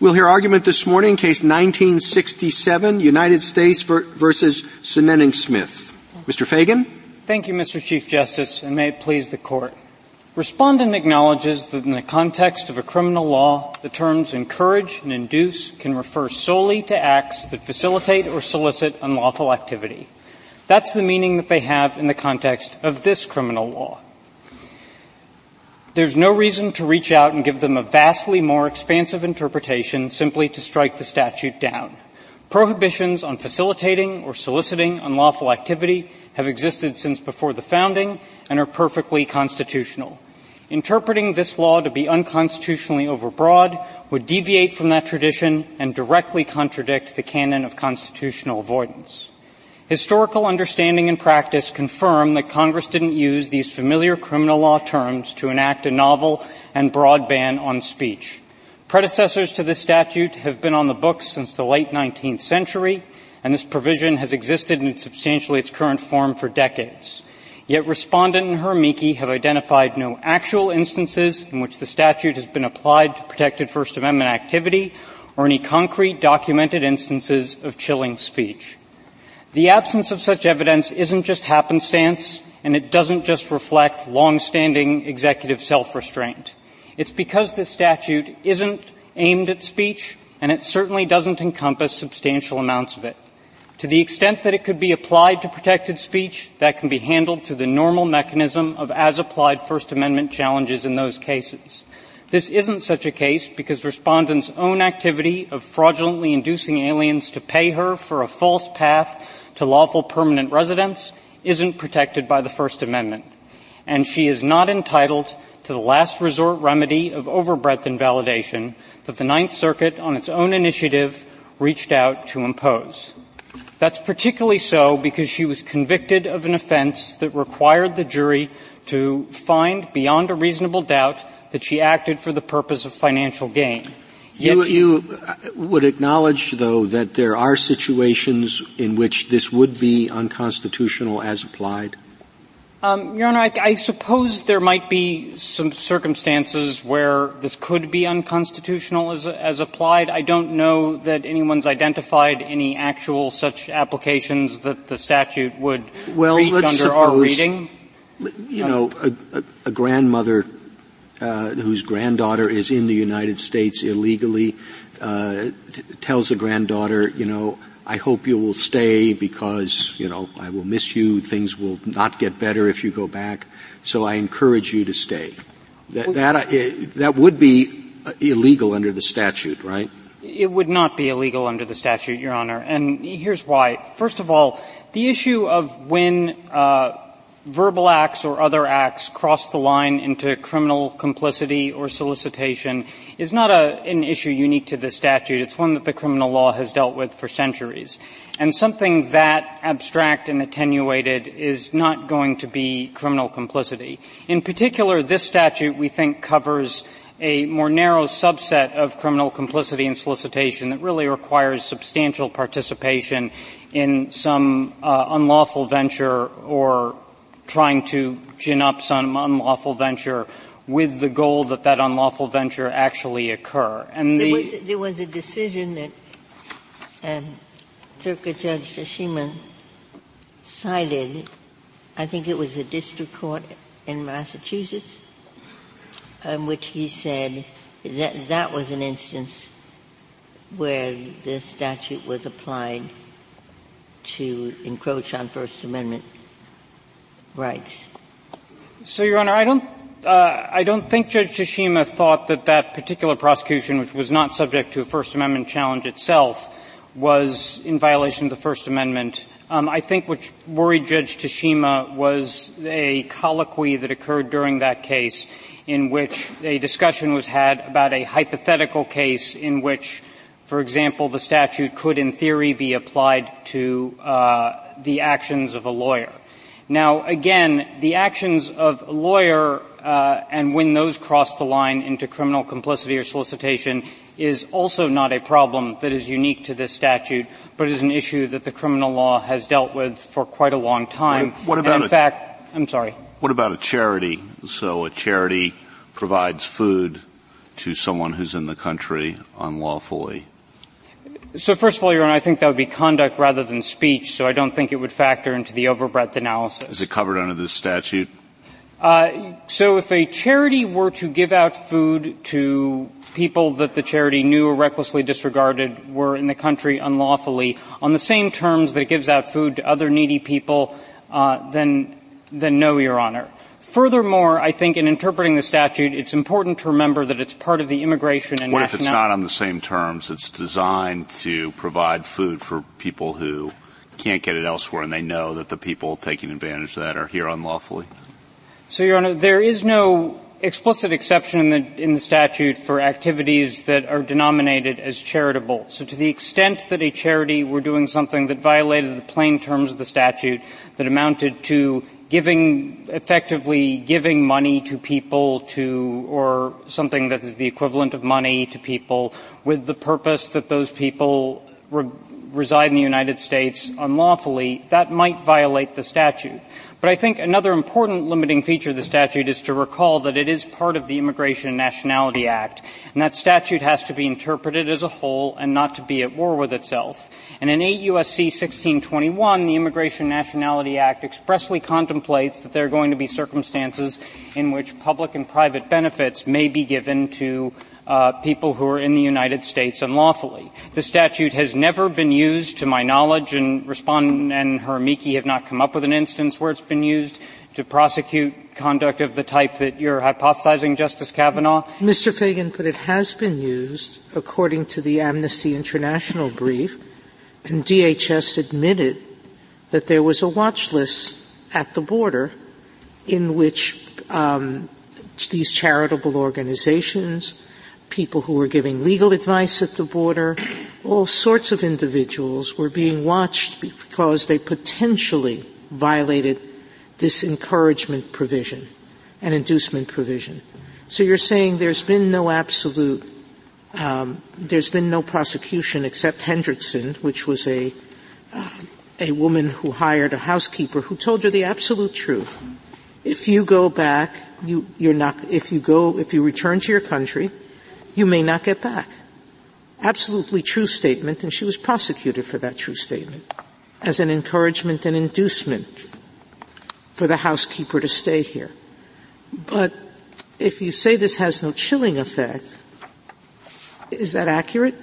We'll hear argument this morning, case 1967, United States versus Sineneng Smith. Mr. Feigin? Thank you, Mr. Chief Justice, and may it please the Court. Respondent acknowledges that in the context of a criminal law, the terms encourage and induce can refer solely to acts that facilitate or solicit unlawful activity. That's the meaning that they have in the context of this criminal law. There's no reason to reach out and give them a vastly more expansive interpretation simply to strike the statute down. Prohibitions on facilitating or soliciting unlawful activity have existed since before the founding and are perfectly constitutional. Interpreting this law to be unconstitutionally overbroad would deviate from that tradition and directly contradict the canon of constitutional avoidance. Historical understanding and practice confirm that Congress didn't use these familiar criminal law terms to enact a novel and broad ban on speech. Predecessors to this statute have been on the books since the late 19th century, and this provision has existed in substantially its current form for decades. Yet respondent and her amici have identified no actual instances in which the statute has been applied to protected First Amendment activity or any concrete documented instances of chilling speech. The absence of such evidence isn't just happenstance, and it doesn't just reflect long-standing executive self-restraint. It's because the statute isn't aimed at speech, and it certainly doesn't encompass substantial amounts of it. To the extent that it could be applied to protected speech, that can be handled through the normal mechanism of as-applied First Amendment challenges in those cases. This isn't such a case because respondents' own activity of fraudulently inducing aliens to pay her for a false path to lawful permanent residence isn't protected by the First Amendment. And she is not entitled to the last resort remedy of overbreadth invalidation that the Ninth Circuit on its own initiative reached out to impose. That's particularly so because she was convicted of an offense that required the jury to find beyond a reasonable doubt that she acted for the purpose of financial gain. You, you, would acknowledge, though, that there are situations in which this would be unconstitutional as applied? Um, Your Honor, I, I, suppose there might be some circumstances where this could be unconstitutional as, as applied. I don't know that anyone's identified any actual such applications that the statute would well, reach under suppose, our reading. You um, know, a, a, a grandmother uh, whose granddaughter is in the United States illegally uh, t- tells the granddaughter, you know, I hope you will stay because, you know, I will miss you. Things will not get better if you go back. So I encourage you to stay. That, that, uh, that would be illegal under the statute, right? It would not be illegal under the statute, Your Honor. And here's why. First of all, the issue of when, uh, verbal acts or other acts cross the line into criminal complicity or solicitation is not a, an issue unique to the statute. It's one that the criminal law has dealt with for centuries. And something that abstract and attenuated is not going to be criminal complicity. In particular, this statute we think covers a more narrow subset of criminal complicity and solicitation that really requires substantial participation in some uh, unlawful venture or trying to gin up some unlawful venture with the goal that that unlawful venture actually occur. And the, there, was, there was a decision that um, Circuit Judge Tashima cited. I think it was the district court in Massachusetts, in which he said that that was an instance where the statute was applied to encroach on First Amendment rights. So, Your Honor, I don't uh, I don't think Judge Tashima thought that that particular prosecution, which was not subject to a First Amendment challenge itself, was in violation of the First Amendment. Um, I think what worried Judge Tashima was a colloquy that occurred during that case in which a discussion was had about a hypothetical case in which, for example, the statute could in theory be applied to uh, the actions of a lawyer. Now, again, the actions of a lawyer uh, and when those cross the line into criminal complicity or solicitation is also not a problem that is unique to this statute, but is an issue that the criminal law has dealt with for quite a long time. What, what about and in a, fact, I'm sorry. What about a charity? So a charity provides food to someone who's in the country unlawfully? So first of all, Your Honor, I think that would be conduct rather than speech, so I don't think it would factor into the overbreadth analysis. Is it covered under this statute? Uh, so if a charity were to give out food to people that the charity knew or recklessly disregarded were in the country unlawfully on the same terms that it gives out food to other needy people, uh, then, then no, Your Honor. Furthermore, I think in interpreting the statute, it's important to remember that it's part of the immigration and What if it's not on the same terms? It's designed to provide food for people who can't get it elsewhere and they know that the people taking advantage of that are here unlawfully? So, Your Honor, there is no explicit exception in the, in the statute for activities that are denominated as charitable. So to the extent that a charity were doing something that violated the plain terms of the statute that amounted to giving, effectively giving money to people to, or something that is the equivalent of money to people with the purpose that those people re- reside in the United States unlawfully, that might violate the statute. But I think another important limiting feature of the statute is to recall that it is part of the Immigration and Nationality Act, and that statute has to be interpreted as a whole and not to be at war with itself. And in 8 U.S.C. 1621, the Immigration Nationality Act expressly contemplates that there are going to be circumstances in which public and private benefits may be given to uh, people who are in the United States unlawfully. The statute has never been used, to my knowledge, and Respondent and her amici have not come up with an instance where it's been used to prosecute conduct of the type that you're hypothesizing, Justice Kavanaugh. Mr. Feigin, but it has been used, according to the Amnesty International brief, and DHS admitted that there was a watch list at the border in which um, these charitable organizations, people who were giving legal advice at the border, all sorts of individuals were being watched because they potentially violated this encouragement provision and inducement provision. So you're saying there's been no absolute, um, there's been no prosecution except Hendrickson, which was a uh, a woman who hired a housekeeper who told her the absolute truth. If you go back, you, you're not. If you go, if you return to your country, you may not get back. Absolutely true statement, and she was prosecuted for that true statement as an encouragement and inducement for the housekeeper to stay here. But if you say this has no chilling effect, is that accurate?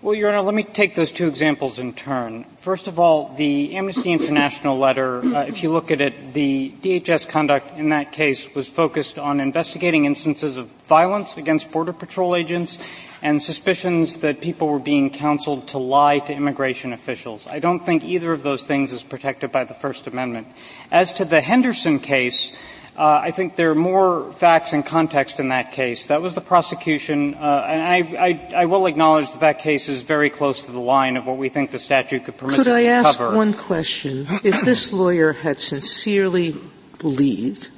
Well, Your Honor, let me take those two examples in turn. First of all, the Amnesty International letter, uh, if you look at it, the DHS conduct in that case was focused on investigating instances of violence against Border Patrol agents and suspicions that people were being counseled to lie to immigration officials. I don't think either of those things is protected by the First Amendment. As to the Henderson case, uh, I think there are more facts and context in that case. That was the prosecution, uh, and I, I, I, will acknowledge that that case is very close to the line of what we think the statute could permit. Could I ask cover. one question? if this lawyer had sincerely believed,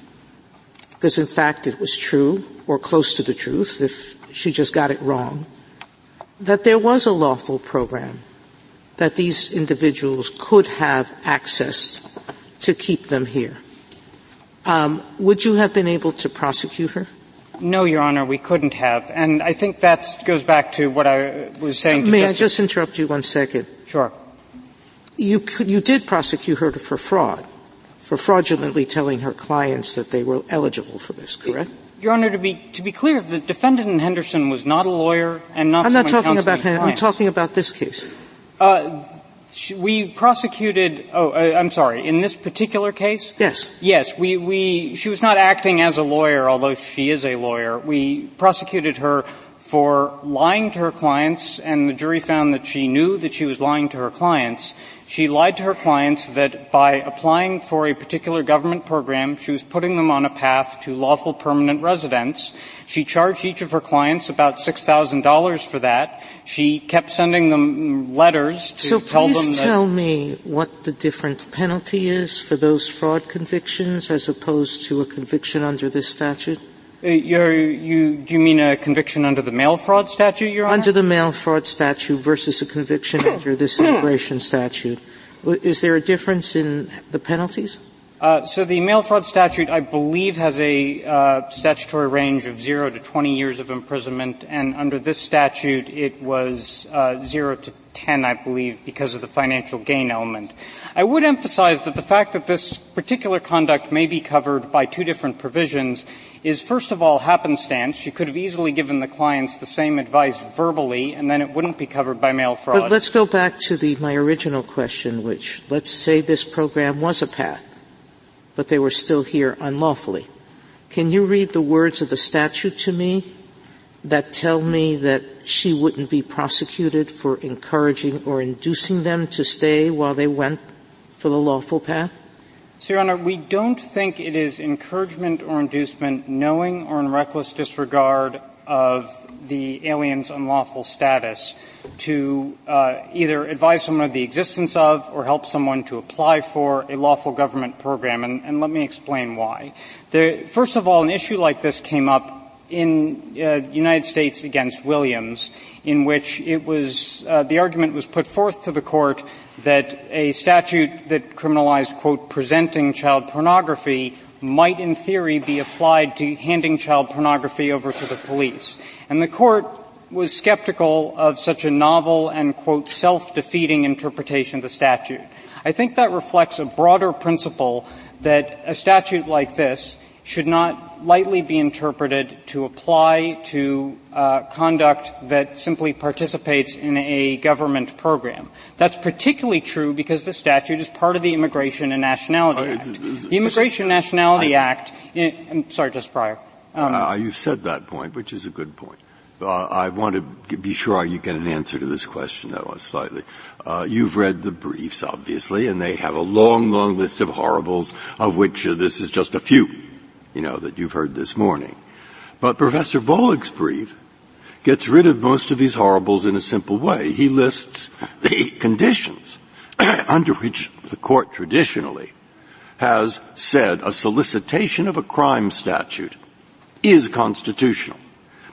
because in fact it was true or close to the truth, if she just got it wrong, that there was a lawful program that these individuals could have access to keep them here um, would you have been able to prosecute her? No, Your Honor, we couldn't have. And I think that goes back to what I was saying. May Justice. I just interrupt you one second? Sure. You, you did prosecute her for fraud, for fraudulently telling her clients that they were eligible for this, correct? Your Honor, to be to be clear, the defendant in Henderson was not a lawyer and not. I'm not talking about. Clients. I'm talking about this case. Uh, we prosecuted, oh, uh, I'm sorry, in this particular case? Yes. Yes, we, we, she was not acting as a lawyer, although she is a lawyer. We prosecuted her for lying to her clients, and the jury found that she knew that she was lying to her clients, she lied to her clients that by applying for a particular government program, she was putting them on a path to lawful permanent residence. She charged each of her clients about $6,000 for that. She kept sending them letters to so tell them that... please tell me what the different penalty is for those fraud convictions as opposed to a conviction under this statute? Uh, you, do you mean a conviction under the mail fraud statute, Your Honor? Under the mail fraud statute versus a conviction under this immigration statute. Is there a difference in the penalties? Uh, so the mail fraud statute, I believe, has a uh, statutory range of zero to 20 years of imprisonment, and under this statute, it was uh, zero to 10, I believe, because of the financial gain element. I would emphasize that the fact that this particular conduct may be covered by two different provisions is first of all happenstance. She could have easily given the clients the same advice verbally and then it wouldn't be covered by mail fraud. But let's go back to the, my original question, which let's say this program was a path, but they were still here unlawfully. Can you read the words of the statute to me that tell me that she wouldn't be prosecuted for encouraging or inducing them to stay while they went for the lawful path? So, Your Honor, we don't think it is encouragement or inducement, knowing or in reckless disregard of the alien's unlawful status to uh, either advise someone of the existence of or help someone to apply for a lawful government program. And, and let me explain why. First of all, an issue like this came up in uh, United States against Williams, in which it was uh, the argument was put forth to the court that a statute that criminalized quote presenting child pornography might in theory be applied to handing child pornography over to the police. And the court was skeptical of such a novel and quote self-defeating interpretation of the statute. I think that reflects a broader principle that a statute like this should not lightly be interpreted to apply to uh, conduct that simply participates in a government program. That's particularly true because the statute is part of the Immigration and Nationality Act. The Immigration and Nationality Act. I'm sorry, Justice Breyer. Um, uh, you said that point, which is a good point. Uh, I want to be sure you get an answer to this question, though, slightly. Uh, you've read the briefs, obviously, and they have a long, long list of horribles, of which uh, this is just a few you know, that you've heard this morning. But Professor Volokh's brief gets rid of most of these horribles in a simple way. He lists the conditions under which the court traditionally has said a solicitation of a crime statute is constitutional.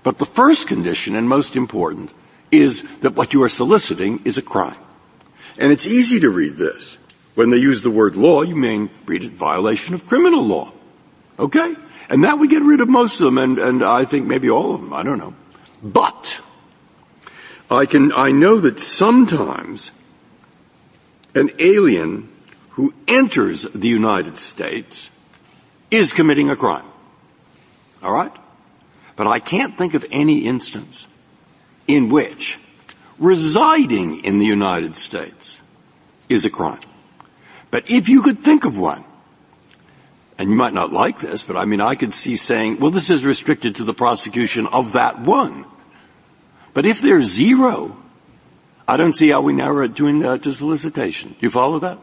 But the first condition and most important is that what you are soliciting is a crime. And it's easy to read this. When they use the word law, you mean read it violation of criminal law. Okay? And that would get rid of most of them, and, and I think maybe all of them, I don't know. But, I can, I know that sometimes an alien who enters the United States is committing a crime. Alright? But I can't think of any instance in which residing in the United States is a crime. But if you could think of one, and you might not like this, but I mean, I could see saying, well, this is restricted to the prosecution of that one. But if there's zero, I don't see how we narrow it to, uh, to solicitation. Do you follow that?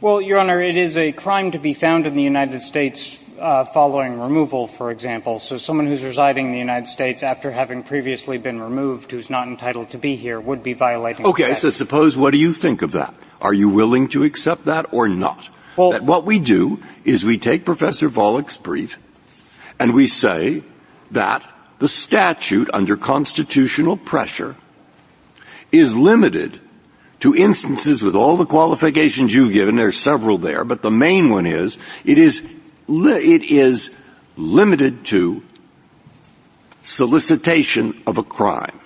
Well, Your Honor, it is a crime to be found in the United States uh, following removal, for example. So someone who's residing in the United States after having previously been removed who's not entitled to be here would be violating Okay, so suppose what do you think of that? Are you willing to accept that or not? Well, that what we do is we take Professor Volokh's brief and we say that the statute under constitutional pressure is limited to instances with all the qualifications you've given. There are several there, but the main one is it is it is limited to solicitation of a crime.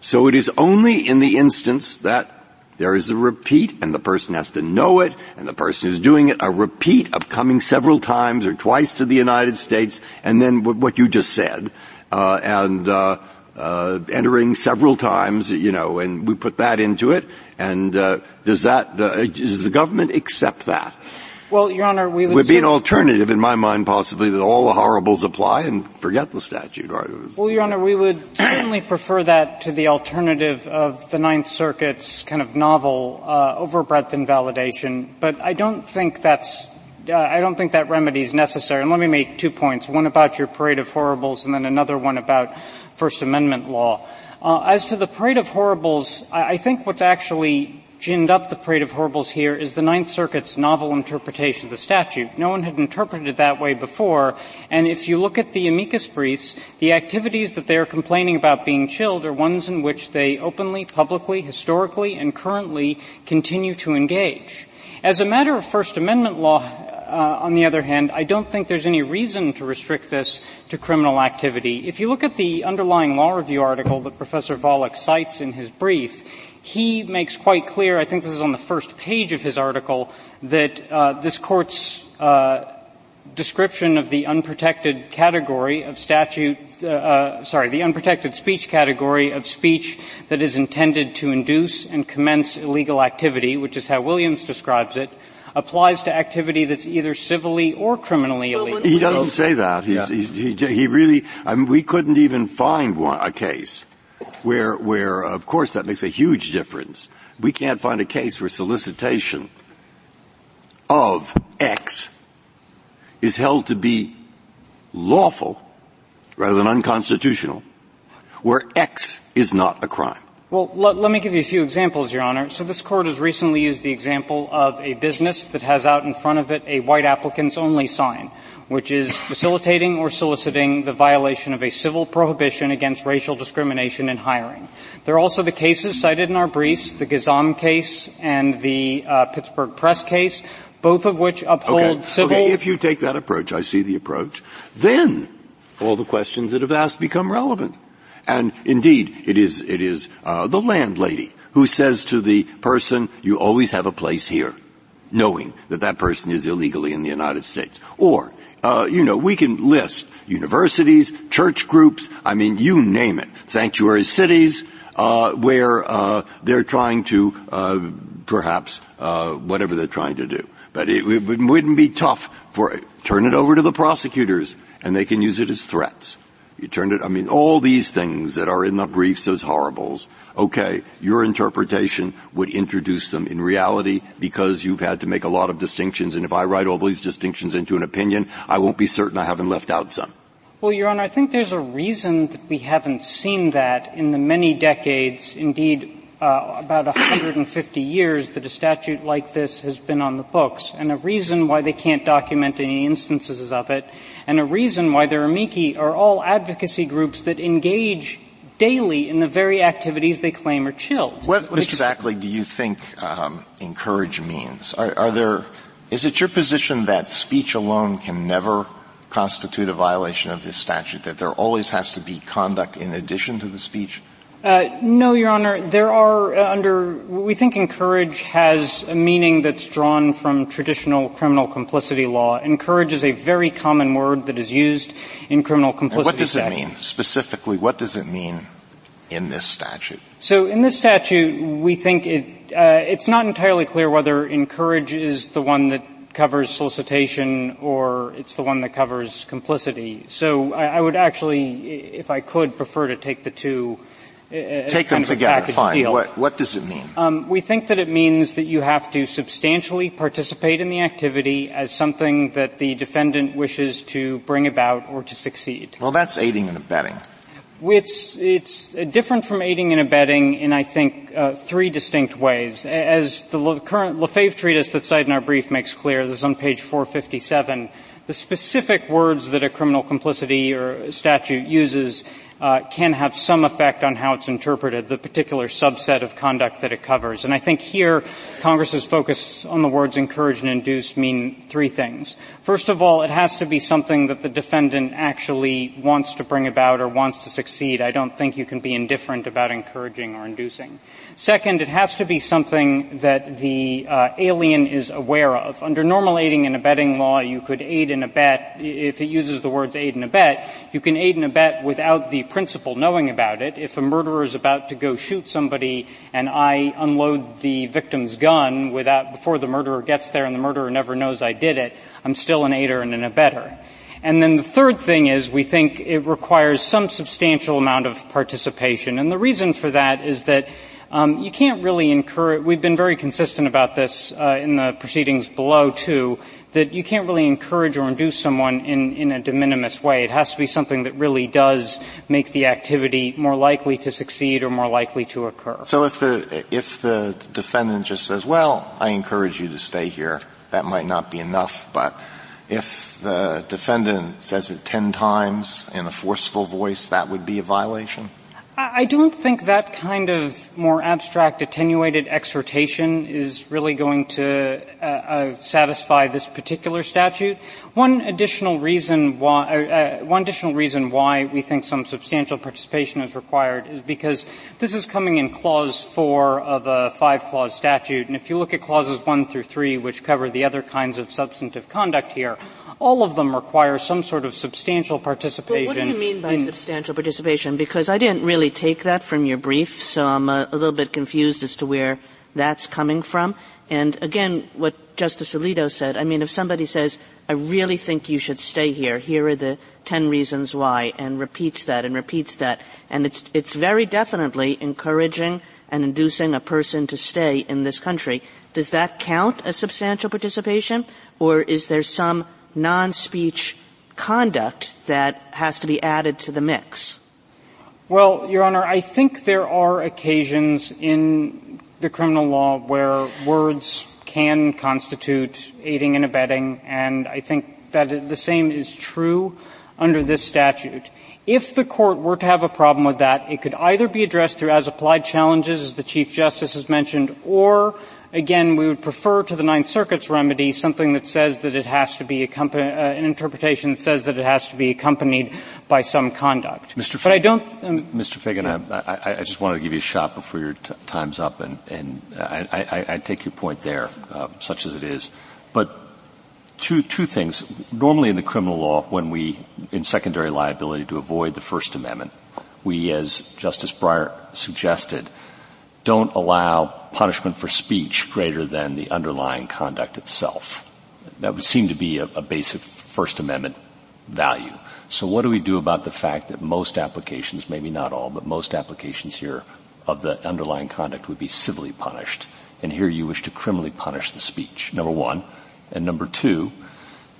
So it is only in the instance that there is a repeat and the person has to know it and the person who's doing it, a repeat of coming several times or twice to the United States and then what you just said, uh, and, uh, uh, entering several times, you know, and we put that into it. And uh, does that uh, does the government accept that? Well, Your Honor, we would, would be an alternative in my mind, possibly that all the horribles apply and forget the statute. Right? Well, Your Honor, we would certainly prefer that to the alternative of the Ninth Circuit's kind of novel uh, overbreadth invalidation. But I don't think that's uh, I don't think that remedy is necessary. And let me make two points: one about your parade of horribles, and then another one about First Amendment law. Uh, as to the parade of horribles, I, I think what's actually ginned up the parade of horribles here is the Ninth Circuit's novel interpretation of the statute. No one had interpreted it that way before, and if you look at the amicus briefs, the activities that they are complaining about being chilled are ones in which they openly, publicly, historically, and currently continue to engage. As a matter of First Amendment law, uh, on the other hand, I don't think there's any reason to restrict this to criminal activity. If you look at the underlying law review article that Professor Volokh cites in his brief, he makes quite clear, I think this is on the first page of his article, that uh, this court's uh, description of the unprotected category of statute, uh, uh, sorry, the unprotected speech category of speech that is intended to induce and commence illegal activity, which is how Williams describes it, applies to activity that's either civilly or criminally illegal. He doesn't say that. Yeah. He, he, really, I mean, we couldn't even find one, a case where, where, of course, that makes a huge difference. We can't find a case where solicitation of X is held to be lawful rather than unconstitutional, where X is not a crime. Well, let, let, me give you a few examples, Your Honor. So this court has recently used the example of a business that has out in front of it a white applicants only sign, which is facilitating or soliciting the violation of a civil prohibition against racial discrimination in hiring. There are also the cases cited in our briefs, the Gazam case and the uh, Pittsburgh Press case, both of which uphold okay. civil. Okay, if you take that approach, I see the approach, then all the questions that have asked become relevant. And indeed, it is, it is uh, the landlady who says to the person, you always have a place here, knowing that that person is illegally in the United States. Or, uh, you know, we can list universities, church groups, I mean, you name it, sanctuary cities, uh, where uh, they're trying to uh, perhaps uh, whatever they're trying to do. But it, it wouldn't be tough for turn it over to the prosecutors, and they can use it as threats. You turned it, I mean, all these things that are in the briefs as horribles, okay, your interpretation would introduce them in reality because you've had to make a lot of distinctions, and if I write all these distinctions into an opinion, I won't be certain I haven't left out some. Well, Your Honor, I think there's a reason that we haven't seen that in the many decades, indeed uh, about 150 years that a statute like this has been on the books, and a reason why they can't document any instances of it, and a reason why their amici are all advocacy groups that engage daily in the very activities they claim are chilled. What, what exactly do you think um, encourage means? Are, are there? Is it your position that speech alone can never constitute a violation of this statute? That there always has to be conduct in addition to the speech? Uh, no, Your Honor. There are uh, under we think encourage has a meaning that's drawn from traditional criminal complicity law. Encourage is a very common word that is used in criminal complicity. And what does it mean specifically? What does it mean in this statute? So, in this statute, we think it uh, it's not entirely clear whether encourage is the one that covers solicitation or it's the one that covers complicity. So, I, I would actually, if I could, prefer to take the two Take them together. Fine. What, what, does it mean? Um, we think that it means that you have to substantially participate in the activity as something that the defendant wishes to bring about or to succeed. Well, that's aiding and abetting. It's, it's different from aiding and abetting in, I think, uh, three distinct ways. As the current LaFave treatise that's cited in our brief makes clear, this is on page 457, the specific words that a criminal complicity or statute uses uh, can have some effect on how it's interpreted, the particular subset of conduct that it covers. And I think here Congress's focus on the words encourage and induce mean three things. First of all, it has to be something that the defendant actually wants to bring about or wants to succeed. I don't think you can be indifferent about encouraging or inducing. Second, it has to be something that the uh, alien is aware of. Under normal aiding and abetting law, you could aid and abet, if it uses the words aid and abet, you can aid and abet without the principal knowing about it. If a murderer is about to go shoot somebody and I unload the victim's gun without, before the murderer gets there and the murderer never knows I did it, I'm still an aider and an abettor. And then the third thing is we think it requires some substantial amount of participation. And the reason for that is that um, you can't really encourage. We've been very consistent about this uh, in the proceedings below too that you can't really encourage or induce someone in, in a de minimis way. It has to be something that really does make the activity more likely to succeed or more likely to occur. So if the, if the defendant just says, well, I encourage you to stay here, that might not be enough, but if the defendant says it ten times in a forceful voice, that would be a violation? I don't think that kind of more abstract, attenuated exhortation is really going to uh, uh, satisfy this particular statute. One additional reason why, uh, uh, one additional reason why we think some substantial participation is required is because this is coming in clause four of a five-clause statute, and if you look at clauses one through three, which cover the other kinds of substantive conduct here, all of them require some sort of substantial participation. Well, what do you mean by in, substantial participation? Because I didn't really take that from your brief, so I'm a, a, little bit confused as to where that's coming from. And again, what Justice Alito said, I mean, if somebody says, I really think you should stay here, here are the 10 reasons why, and repeats that and repeats that, and it's, it's very definitely encouraging and inducing a person to stay in this country. Does that count as substantial participation? Or is there some non-speech conduct that has to be added to the mix? Well, Your Honor, I think there are occasions in the criminal law where words can constitute aiding and abetting, and I think that the same is true under this statute. If the court were to have a problem with that, it could either be addressed through as applied challenges, as the Chief Justice has mentioned, or Again, we would prefer to the Ninth Circuit's remedy something that says that it has to be uh, an interpretation that says that it has to be accompanied by some conduct. Mr. But I don't. Um, Mr. Feigin, I, I, I, just wanted to give you a shot before your t- time's up, and, and I, I, take your point there, uh, such as it is. But two two things. Normally, in the criminal law, when we in secondary liability to avoid the First Amendment, we, as Justice Breyer suggested, don't allow punishment for speech greater than the underlying conduct itself. That would seem to be a, a basic First Amendment value. So what do we do about the fact that most applications, maybe not all, but most applications here of the underlying conduct would be civilly punished, and here you wish to criminally punish the speech, number one. And number two,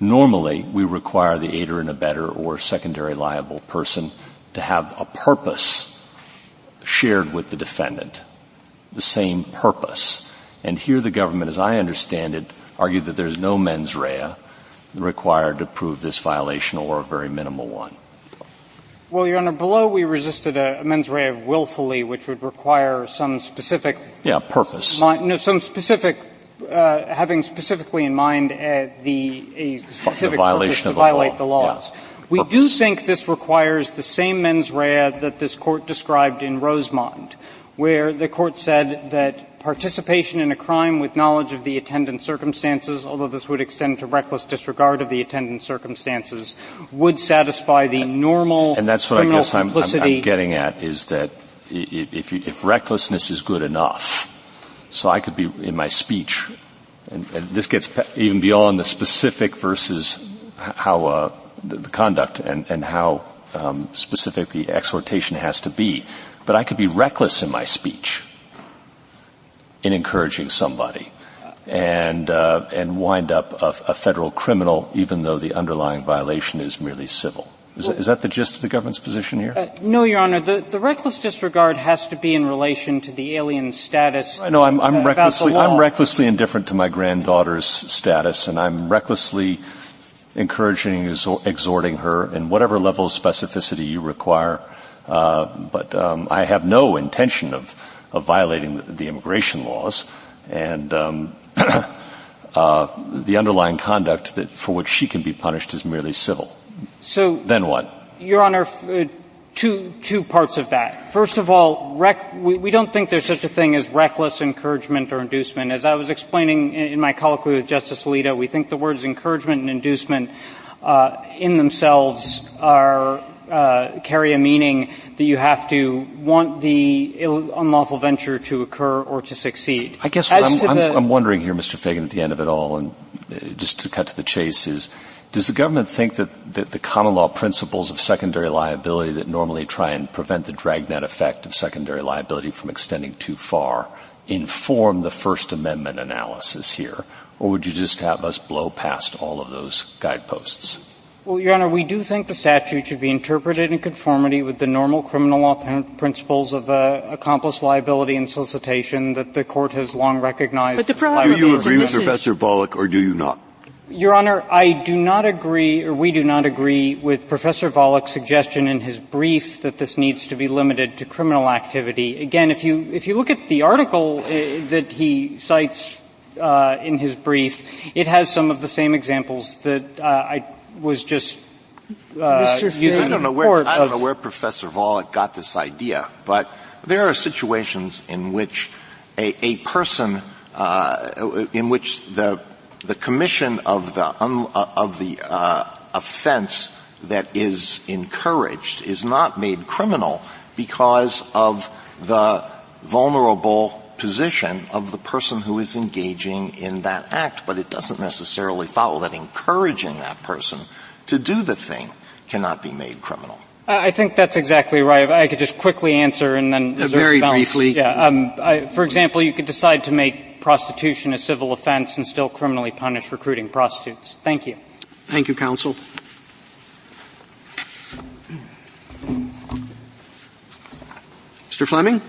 normally we require the aider and abettor or secondary liable person to have a purpose shared with the defendant the same purpose. And here the government, as I understand it, argued that there's no mens rea required to prove this violation or a very minimal one. Well, Your Honor, below we resisted a, mens rea of willfully, which would require some specific. Yeah, purpose. no, some specific, uh, having specifically in mind uh, the a specific the violation purpose to violate law. the laws. Yeah. We do think this requires the same mens rea that this court described in Rosemond, where the court said that participation in a crime with knowledge of the attendant circumstances, although this would extend to reckless disregard of the attendant circumstances, would satisfy the normal and that's what I guess I'm, I'm, I'm, getting at is that if, you, if, recklessness is good enough, so I could be in my speech, and, and this gets even beyond the specific versus how uh, the, the, conduct and, and how um, specific the exhortation has to be but I could be reckless in my speech in encouraging somebody and uh, and wind up a, a, federal criminal, even though the underlying violation is merely civil. Is, well, that, is that the gist of the government's position here? Uh, no, Your Honor. The, the, reckless disregard has to be in relation to the alien status. I know. I'm, I'm uh, recklessly. I'm recklessly indifferent to my granddaughter's status, and I'm recklessly encouraging, exhorting her, in whatever level of specificity you require but um, I have no intention of, of violating the, the immigration laws, and um, uh, the underlying conduct that, for which she can be punished is merely civil. So then what? Your Honor, uh, two two parts of that. First of all, rec- we, we, don't think there's such a thing as reckless encouragement or inducement. As I was explaining in, in my colloquy with Justice Alito, we think the words encouragement and inducement uh, in themselves are uh, carry a meaning that you have to want the unlawful venture to occur or to succeed. I guess what I'm, I'm, I'm, wondering here, Mr. Feigin, at the end of it all, and uh, just to cut to the chase, is does the government think that, that the common law principles of secondary liability that normally try and prevent the dragnet effect of secondary liability from extending too far inform the First Amendment analysis here? Or would you just have us blow past all of those guideposts? Well, Your Honor, we do think the statute should be interpreted in conformity with the normal criminal law principles of uh, accomplice liability and solicitation that the court has long recognized. But the problem do you agree with Professor Volokh, or do you not? Your Honor, I do not agree, or we do not agree, with Professor Volokh's suggestion in his brief that this needs to be limited to criminal activity. Again, if you if you look at the article uh, that he cites uh, in his brief, it has some of the same examples that uh, I was just uh, using. I don't know where I don't know where Professor Volokh got this idea, but there are situations in which a, a person uh, in which the the commission of the un, uh, of the uh, offense that is encouraged is not made criminal because of the vulnerable position of the person who is engaging in that act, but it doesn't necessarily follow that encouraging that person to do the thing cannot be made criminal. I think that's exactly right. I could just quickly answer and then uh, very balance. briefly. Yeah. Um, I, for example, you could decide to make prostitution a civil offense and still criminally punish recruiting prostitutes. Thank you. Thank you, counsel. Mr. Fleming?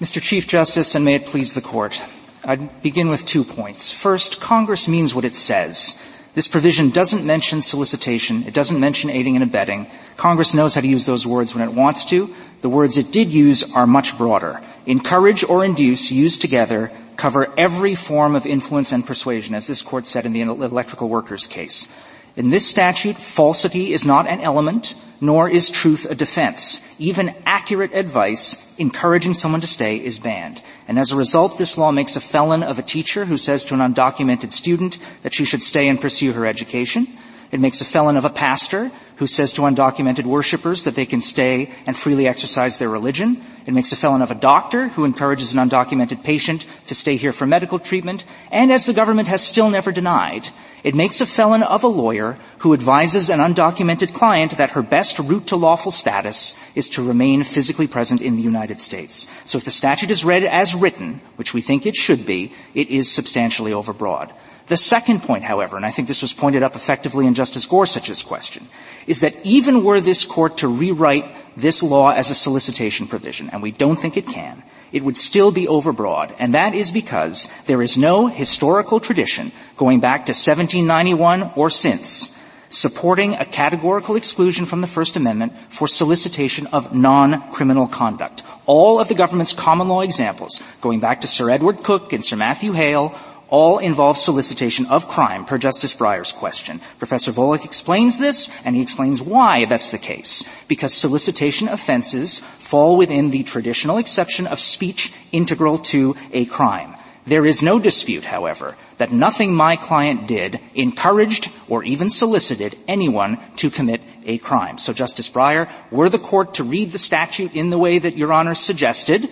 Mr. Chief Justice, and may it please the Court. I'd begin with two points. First, Congress means what it says. This provision doesn't mention solicitation. It doesn't mention aiding and abetting. Congress knows how to use those words when it wants to. The words it did use are much broader. Encourage or induce used together cover every form of influence and persuasion, as this court said in the electrical workers case. In this statute, falsity is not an element, nor is truth a defense. Even accurate advice encouraging someone to stay is banned. And as a result, this law makes a felon of a teacher who says to an undocumented student that she should stay and pursue her education. It makes a felon of a pastor who says to undocumented worshippers that they can stay and freely exercise their religion. It makes a felon of a doctor who encourages an undocumented patient to stay here for medical treatment. And as the government has still never denied, it makes a felon of a lawyer who advises an undocumented client that her best route to lawful status is to remain physically present in the United States. So if the statute is read as written, which we think it should be, it is substantially overbroad. The second point, however, and I think this was pointed up effectively in Justice Gorsuch's question, is that even were this court to rewrite this law as a solicitation provision, and we don't think it can, it would still be overbroad, and that is because there is no historical tradition going back to 1791 or since supporting a categorical exclusion from the First Amendment for solicitation of non-criminal conduct. All of the government's common law examples, going back to Sir Edward Coke and Sir Matthew Hale, all involve solicitation of crime, per Justice Breyer's question. Professor Volokh explains this, and he explains why that's the case. Because solicitation offenses fall within the traditional exception of speech integral to a crime. There is no dispute, however, that nothing my client did encouraged or even solicited anyone to commit a crime. So Justice Breyer, were the court to read the statute in the way that Your Honor suggested,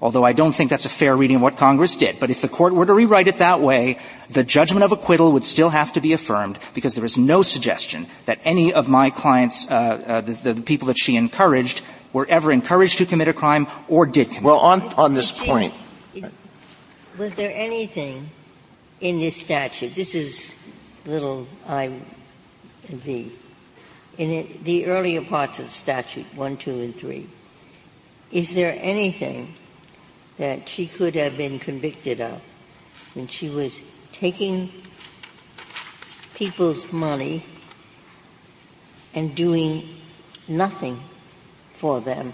although I don't think that's a fair reading of what Congress did. But if the court were to rewrite it that way, the judgment of acquittal would still have to be affirmed because there is no suggestion that any of my clients, uh, uh, the, the, people that she encouraged, were ever encouraged to commit a crime or did commit. Well, on on this point, was there anything in this statute? This is little I V. In it, the earlier parts of the statute, one, two, and three, is there anything that she could have been convicted of when she was taking people's money and doing nothing for them.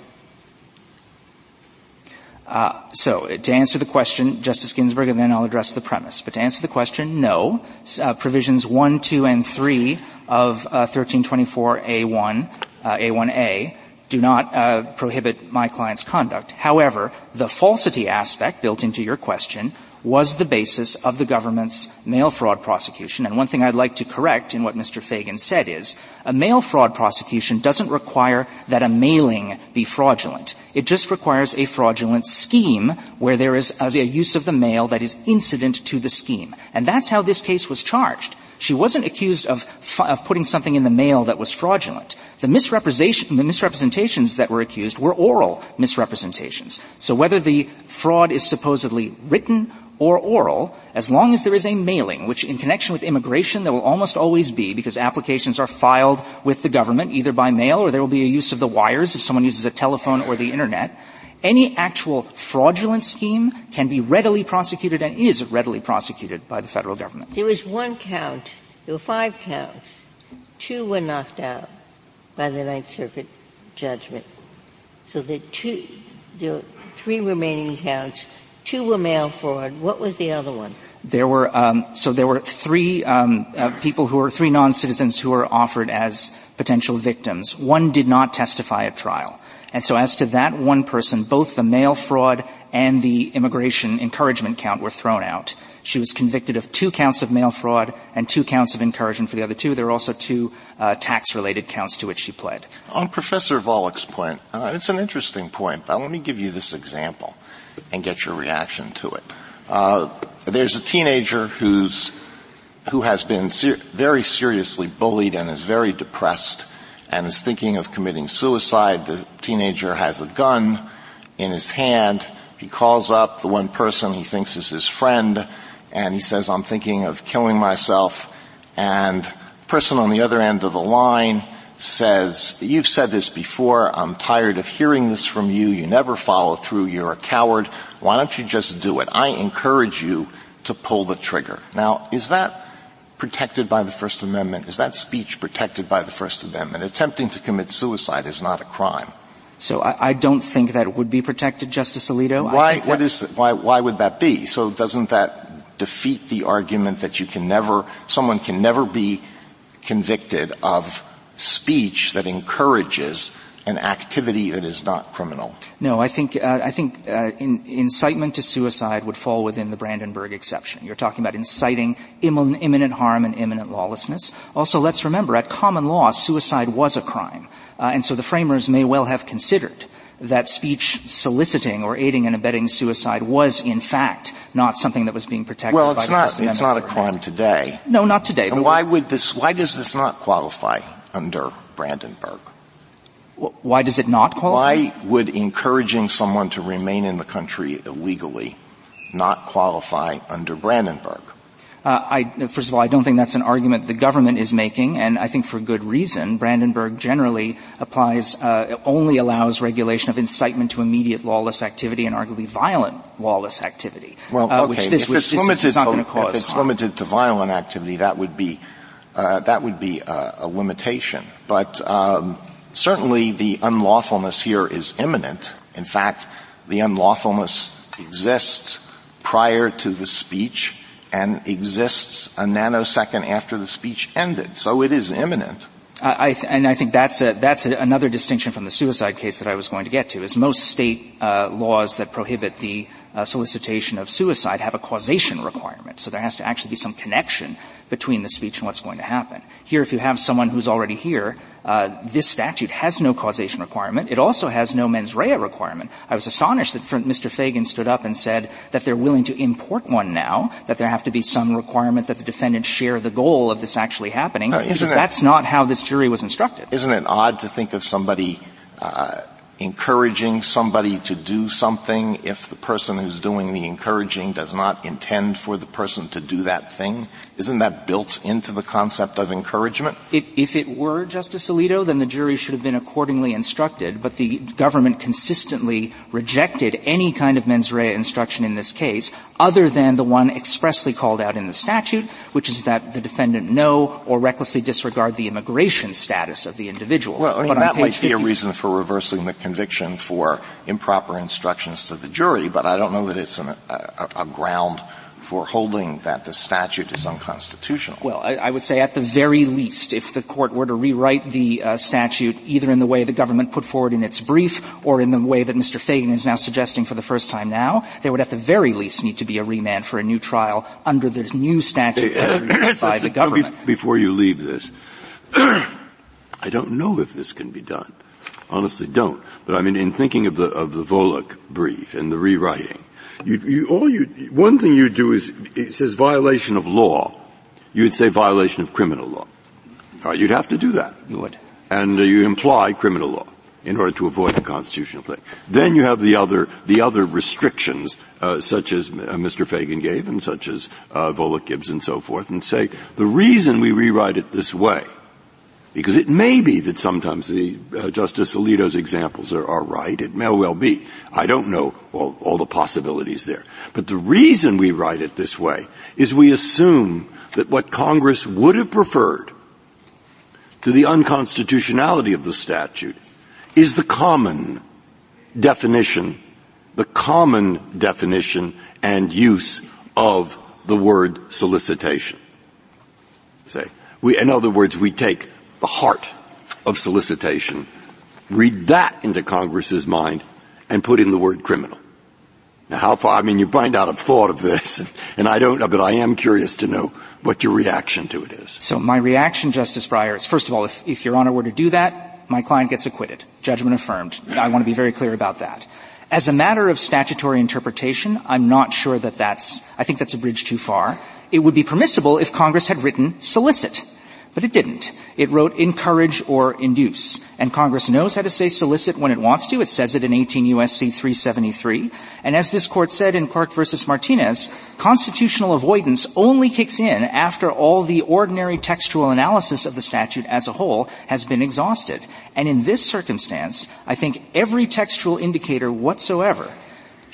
Uh, so, to answer the question, Justice Ginsburg, and then I'll address the premise. But to answer the question, no. Uh, provisions 1, 2, and 3 of uh, 1324A1, A1A uh, do not uh, prohibit my client's conduct. However, the falsity aspect built into your question was the basis of the government's mail fraud prosecution. And one thing I'd like to correct in what Mr. Feigin said is a mail fraud prosecution doesn't require that a mailing be fraudulent. It just requires a fraudulent scheme where there is a use of the mail that is incident to the scheme. And that's how this case was charged. She wasn't accused of, of putting something in the mail that was fraudulent. The, misrepresentation, the misrepresentations that were accused were oral misrepresentations. So whether the fraud is supposedly written or oral, as long as there is a mailing, which in connection with immigration there will almost always be because applications are filed with the government either by mail or there will be a use of the wires if someone uses a telephone or the internet. Any actual fraudulent scheme can be readily prosecuted and is readily prosecuted by the federal government. There was one count There were five counts. Two were knocked out by the Ninth Circuit judgment. So the two, there were three remaining counts. Two were mail fraud. What was the other one? There were um, so there were three um, uh, people who were three non-citizens who were offered as potential victims. One did not testify at trial, and so as to that one person, both the mail fraud and the immigration encouragement count were thrown out. She was convicted of two counts of mail fraud and two counts of encouragement for the other two. There were also two uh, tax-related counts to which she pled. On Professor Volokh's point, uh, it's an interesting point, but let me give you this example and get your reaction to it. Uh, there's a teenager who's who has been ser- very seriously bullied and is very depressed and is thinking of committing suicide. The teenager has a gun in his hand. He calls up the one person he thinks is his friend and he says, I'm thinking of killing myself. And the person on the other end of the line says, you've said this before, I'm tired of hearing this from you, you never follow through, you're a coward, why don't you just do it? I encourage you to pull the trigger. Now, is that protected by the First Amendment? Is that speech protected by the First Amendment? Attempting to commit suicide is not a crime. So I, I don't think that would be protected, Justice Alito. Why, what is, why, why would that be? So doesn't that defeat the argument that you can never, someone can never be convicted of speech that encourages an activity that is not criminal. No, I think uh, I think uh, in, incitement to suicide would fall within the Brandenburg exception. You're talking about inciting imminent harm and imminent lawlessness. Also, let's remember, at common law, suicide was a crime, uh, and so the framers may well have considered that speech soliciting or aiding and abetting suicide was in fact not something that was being protected well, it's not, it's not a crime today. No, not today. And why would this, why does this not qualify under Brandenburg? Why does it not qualify? Why would encouraging someone to remain in the country illegally not qualify under Brandenburg? Uh, I, first of all, I don't think that's an argument the government is making, and I think for good reason. Brandenburg generally applies, uh, only allows regulation of incitement to immediate lawless activity and arguably violent lawless activity. Well, uh, okay. which this, if which it's this limited is not to, going to cause if it's harm. limited to violent activity, that would be uh, that would be a, a limitation. But um, certainly, the unlawfulness here is imminent. In fact, the unlawfulness exists prior to the speech and exists a nanosecond after the speech ended. So it is imminent. I th- and I think that's a, that's a, another distinction from the suicide case that I was going to get to. Is most state uh, laws that prohibit the uh, solicitation of suicide have a causation requirement, so there has to actually be some connection between the speech and what's going to happen. Here, if you have someone who's already here, uh, this statute has no causation requirement. It also has no mens rea requirement. I was astonished that Mr. Feigin stood up and said that they're willing to import one now, that there have to be some requirement that the defendant share the goal of this actually happening, uh, because it, that's not how this jury was instructed. Isn't it odd to think of somebody uh, encouraging somebody to do something if the person who's doing the encouraging does not intend for the person to do that thing? Isn't that built into the concept of encouragement? If, if it were, Justice Alito, then the jury should have been accordingly instructed, but the government consistently rejected any kind of mens rea instruction in this case, other than the one expressly called out in the statute, which is that the defendant know or recklessly disregard the immigration status of the individual. Well, I mean, but that might 50, be a reason for reversing the conviction for improper instructions to the jury, but I don't know that it's an, a, a, ground for holding that the statute is unconstitutional. Well, I, I, would say at the very least, if the court were to rewrite the uh, statute either in the way the government put forward in its brief or in the way that Mr. Feigin is now suggesting for the first time now, there would at the very least need to be a remand for a new trial under the new statute by the government. Before you leave this, I don't know if this can be done honestly don't. But I mean, in thinking of the of the Volokh brief and the rewriting, you, you all you one thing you do is it says violation of law. You would say violation of criminal law. All right, you'd have to do that. You would, and uh, you imply criminal law in order to avoid a constitutional thing. Then you have the other the other restrictions, uh, such as uh, Mr. Feigin gave, and such as uh, Volokh Gibbs and so forth, and say the reason we rewrite it this way Because it may be that sometimes the uh, Justice Alito's examples are, are, right. It may well be. I don't know all, all the possibilities there. But the reason we write it this way is we assume that what Congress would have preferred to the unconstitutionality of the statute is the common definition, the common definition and use of the word solicitation. Say, we, in other words, we take the heart of solicitation, read that into Congress's mind, and put in the word criminal. Now how far, I mean, you might not have thought of this, and I don't know, but I am curious to know what your reaction to it is. So my reaction, Justice Breyer, is first of all, if, if Your Honor were to do that, my client gets acquitted. Judgment affirmed. I want to be very clear about that. As a matter of statutory interpretation, I'm not sure that that's, I think that's a bridge too far. It would be permissible if Congress had written solicit. But it didn't. It wrote encourage or induce. And Congress knows how to say solicit when it wants to. It says it in 18 U.S.C. 373. And as this court said in Clark versus Martinez, constitutional avoidance only kicks in after all the ordinary textual analysis of the statute as a whole has been exhausted. And in this circumstance, I think every textual indicator whatsoever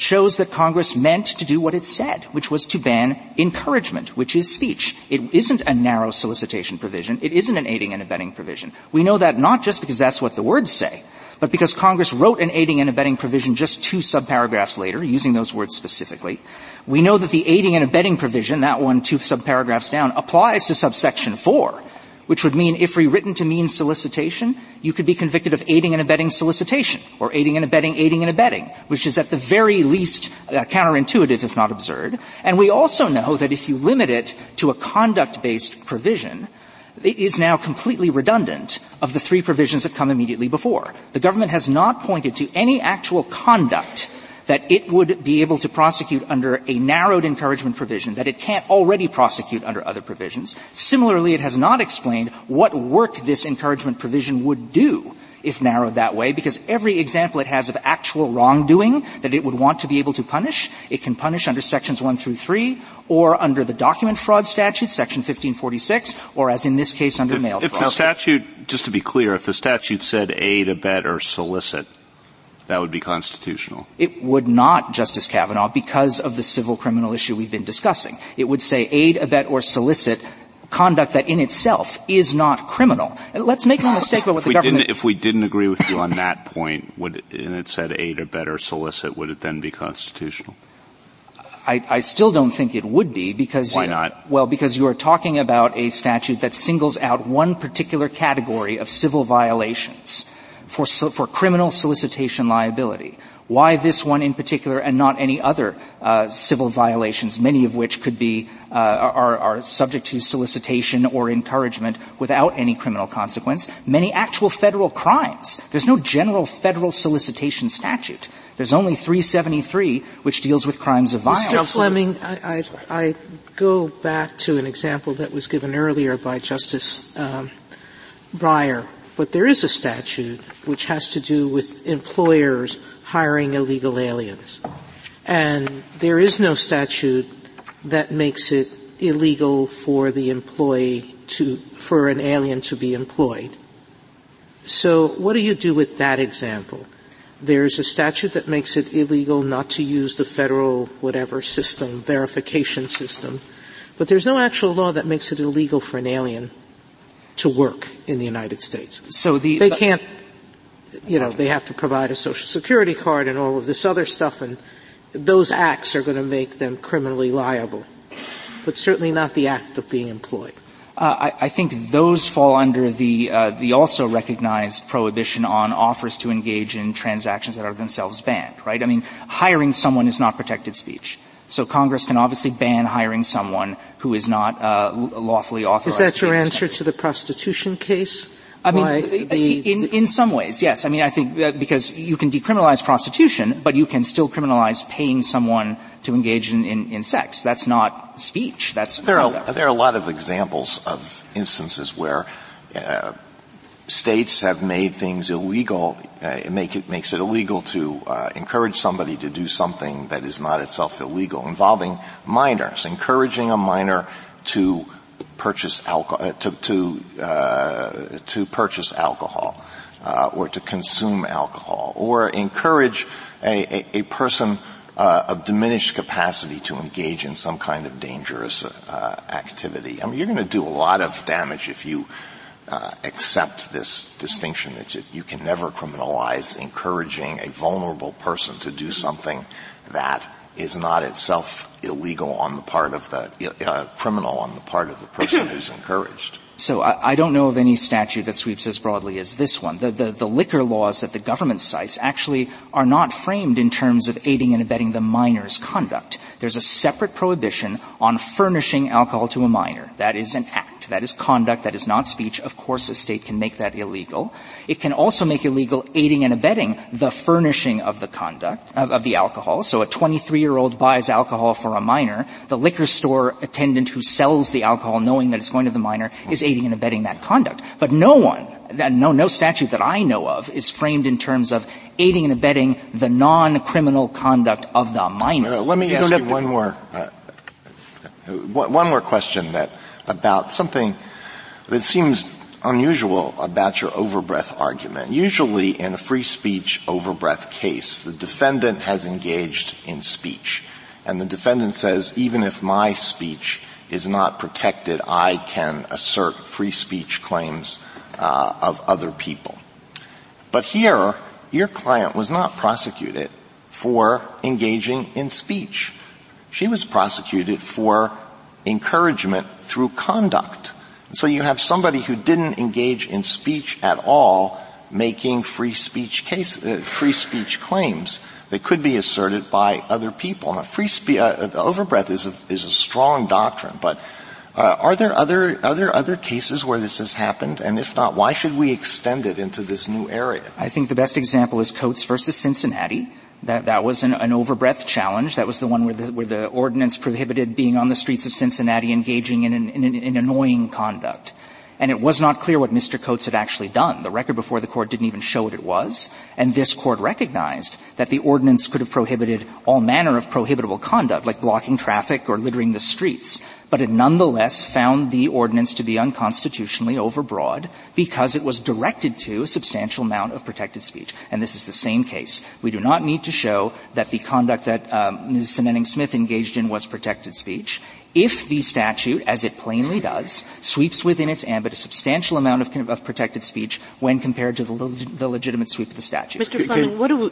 shows that Congress meant to do what it said, which was to ban encouragement, which is speech. It isn't a narrow solicitation provision. It isn't an aiding and abetting provision. We know that not just because that's what the words say, but because Congress wrote an aiding and abetting provision just two subparagraphs later, using those words specifically. We know that the aiding and abetting provision, that one two subparagraphs down, applies to subsection 4, which would mean if rewritten to mean solicitation, you could be convicted of aiding and abetting solicitation, or aiding and abetting aiding and abetting, which is at the very least uh, counterintuitive if not absurd. And we also know that if you limit it to a conduct-based provision, it is now completely redundant of the three provisions that come immediately before. The government has not pointed to any actual conduct that it would be able to prosecute under a narrowed encouragement provision that it can't already prosecute under other provisions. Similarly, it has not explained what work this encouragement provision would do if narrowed that way, because every example it has of actual wrongdoing that it would want to be able to punish, it can punish under sections 1 through 3, or under the document fraud statute, section 1546, or as in this case under if, mail if fraud. If the statute, just to be clear, if the statute said aid, abet, or solicit, that would be constitutional. It would not, Justice Kavanaugh, because of the civil criminal issue we've been discussing. It would say aid, abet, or solicit conduct that in itself is not criminal. Let's make no mistake about what if the government. if we didn't agree with you on that point, would and it said aid, abet, or solicit, would it then be constitutional? I, I, still don't think it would be because why not? Well, because you are talking about a statute that singles out one particular category of civil violations for, for criminal solicitation liability. Why this one in particular and not any other uh, civil violations, many of which could be uh, are, are, subject to solicitation or encouragement without any criminal consequence? Many actual federal crimes. There's no general federal solicitation statute. There's only 373, which deals with crimes of violence. Mr. Fleming, I, I, I go back to an example that was given earlier by Justice um, Breyer but there is a statute which has to do with employers hiring illegal aliens. And there is no statute that makes it illegal for the employee to, for an alien to be employed. So what do you do with that example? There's a statute that makes it illegal not to use the federal whatever system, verification system, but there's no actual law that makes it illegal for an alien to work in the United States. So the, they can't, you know, they have to provide a social security card and all of this other stuff and those acts are going to make them criminally liable. But certainly not the act of being employed. Uh, I, I, think those fall under the uh, the also recognized prohibition on offers to engage in transactions that are themselves banned. Right? I mean, hiring someone is not protected speech. So Congress can obviously ban hiring someone who is not uh, lawfully authorized. Is that your answer to the prostitution case? I mean, the, in, in some ways, yes. I mean, I think uh, because you can decriminalize prostitution, but you can still criminalize paying someone to engage in, in, in sex. That's not speech. That's there are, there are a lot of examples of instances where uh, states have made things illegal. Uh, it, make it makes it illegal to uh, encourage somebody to do something that is not itself illegal, involving minors, encouraging a minor to purchase alcohol, uh, to, to, uh, to purchase alcohol, uh, or to consume alcohol, or encourage a, a, a person uh, of diminished capacity to engage in some kind of dangerous uh, activity. I mean, you're going to do a lot of damage if you uh, accept this distinction that you can never criminalize encouraging a vulnerable person to do something that is not itself illegal on the part of the uh, criminal on the part of the person who's encouraged. So I, I, don't know of any statute that sweeps as broadly as this one. The, the, the, liquor laws that the government cites actually are not framed in terms of aiding and abetting the minor's conduct. There's a separate prohibition on furnishing alcohol to a minor. That is an act. That is conduct. That is not speech. Of course, a state can make that illegal. It can also make illegal aiding and abetting the furnishing of the conduct, of, of the alcohol. So a 23-year-old buys alcohol for a minor. The liquor store attendant who sells the alcohol knowing that it's going to the minor is aiding and abetting that conduct. But no one, no, no statute that I know of is framed in terms of aiding and abetting the non-criminal conduct of the minor. Uh, let me you ask you one more, uh, one more question that about something that seems unusual about your overbreadth argument. Usually in a free speech overbreadth case, the defendant has engaged in speech. And the defendant says, even if my speech is not protected, I can assert free speech claims uh, of other people. But here, your client was not prosecuted for engaging in speech. She was prosecuted for encouragement through conduct. So you have somebody who didn't engage in speech at all making free speech case, uh, free speech claims that could be asserted by other people. Now, free speech, uh, the overbreadth is a, is a strong doctrine, but uh, are there other are there other cases where this has happened? And if not, why should we extend it into this new area? I think the best example is Coates versus Cincinnati. That, that was an, an overbreadth challenge. That was the one where the, where the ordinance prohibited being on the streets of Cincinnati engaging in, in, in, in annoying conduct and it was not clear what Mr. Coates had actually done. The record before the court didn't even show what it was, and this court recognized that the ordinance could have prohibited all manner of prohibitable conduct, like blocking traffic or littering the streets, but it nonetheless found the ordinance to be unconstitutionally overbroad because it was directed to a substantial amount of protected speech. And this is the same case. We do not need to show that the conduct that um, Ms. Sineneng-Smith engaged in was protected speech if the statute, as it plainly does, sweeps within its ambit a substantial amount of, of protected speech when compared to the, the, legitimate sweep of the statute. Mr. Fleming, what do we,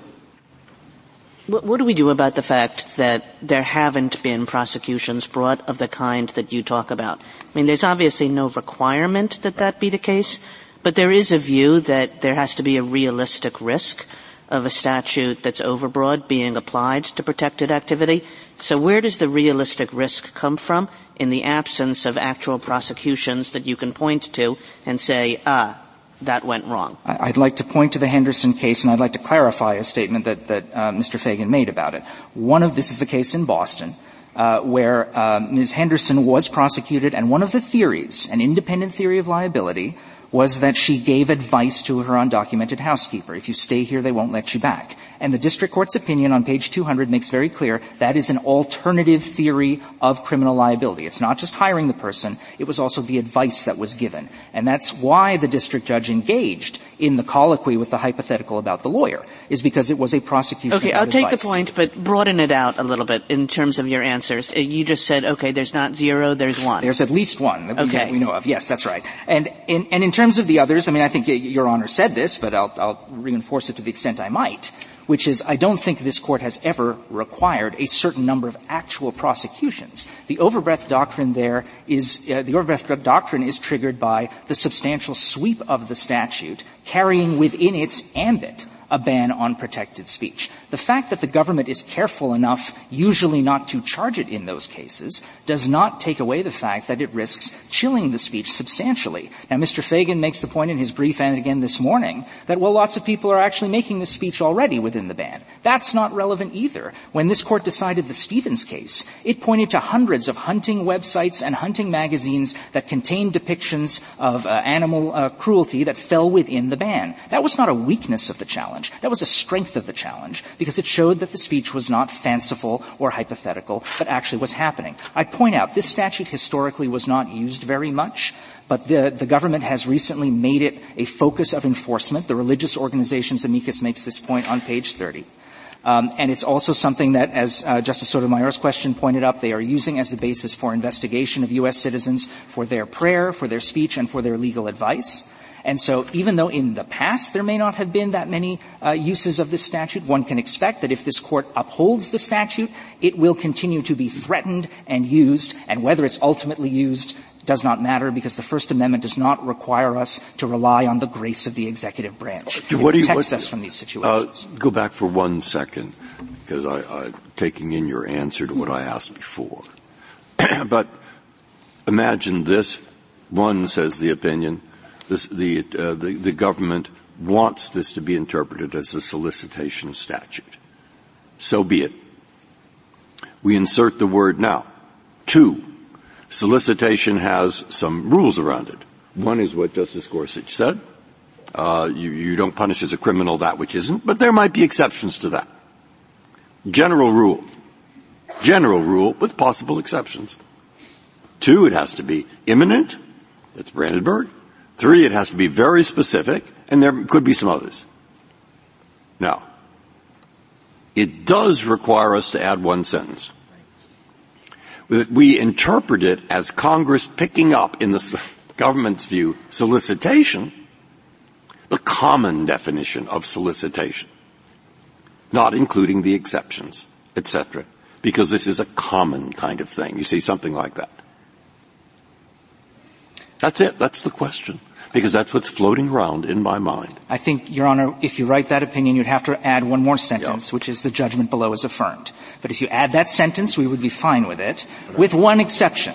what, what do we do about the fact that there haven't been prosecutions brought of the kind that you talk about? I mean, there's obviously no requirement that that be the case, but there is a view that there has to be a realistic risk of a statute that's overbroad being applied to protected activity. So where does the realistic risk come from in the absence of actual prosecutions that you can point to and say, ah, that went wrong? I'd like to point to the Henderson case and I'd like to clarify a statement that, that uh, Mr. Feigin made about it. One of, this is the case in Boston, uh, where uh, Ms. Henderson was prosecuted and one of the theories, an independent theory of liability, was that she gave advice to her undocumented housekeeper. If you stay here, they won't let you back. And the district court's opinion on page 200 makes very clear that is an alternative theory of criminal liability. It's not just hiring the person, it was also the advice that was given. And that's why the district judge engaged in the colloquy with the hypothetical about the lawyer, is because it was a prosecution Okay, I'll take the point, but broaden it out a little bit in terms of your answers. Uh, you just said, okay, there's not zero, there's one. There's at least one that okay. we, we know of. Yes, that's right. And in, and in terms of the others, I mean, I think Your Honor said this, but I'll, I'll reinforce it to the extent I might which is I don't think this court has ever required a certain number of actual prosecutions. The overbreadth doctrine there is, uh, the overbreadth doctrine is triggered by the substantial sweep of the statute carrying within its ambit a ban on protected speech. The fact that the government is careful enough usually not to charge it in those cases does not take away the fact that it risks chilling the speech substantially. Now Mr. Feigin makes the point in his brief and again this morning that well lots of people are actually making this speech already within the ban. That's not relevant either. When this court decided the Stevens case, it pointed to hundreds of hunting websites and hunting magazines that contained depictions of uh, animal uh, cruelty that fell within the ban. That was not a weakness of the challenge. That was a strength of the challenge because it showed that the speech was not fanciful or hypothetical, but actually was happening. I point out, this statute historically was not used very much, but the, the government has recently made it a focus of enforcement. The religious organizations amicus makes this point on page 30. Um, and it's also something that, as uh, Justice Sotomayor's question pointed up, they are using as the basis for investigation of U.S. citizens for their prayer, for their speech, and for their legal advice. And so even though in the past there may not have been that many uh, uses of this statute, one can expect that if this court upholds the statute, it will continue to be threatened and used, and whether it's ultimately used does not matter because the First Amendment does not require us to rely on the grace of the executive branch. It what protects us from these situations. Uh, go back for one second because I, I'm taking in your answer to what I asked before. but imagine this. One says the opinion. Uh, the, the government wants this to be interpreted as a solicitation statute. So be it. We insert the word now. Two, Solicitation has some rules around it. One is what Justice Gorsuch said. Uh, you, you don't punish as a criminal that which isn't, but there might be exceptions to that. General rule. General rule with possible exceptions. Two, it has to be imminent. That's Brandenburg. Three, it has to be very specific, and there could be some others. Now, it does require us to add one sentence that we interpret it as Congress picking up in the government's view solicitation, the common definition of solicitation, not including the exceptions, etc. Because this is a common kind of thing. You see something like that. That's it. That's the question because that's what's floating around in my mind. I think, Your Honor, if you write that opinion, you'd have to add one more sentence, yep. which is the judgment below is affirmed. But if you add that sentence, we would be fine with it, with one exception,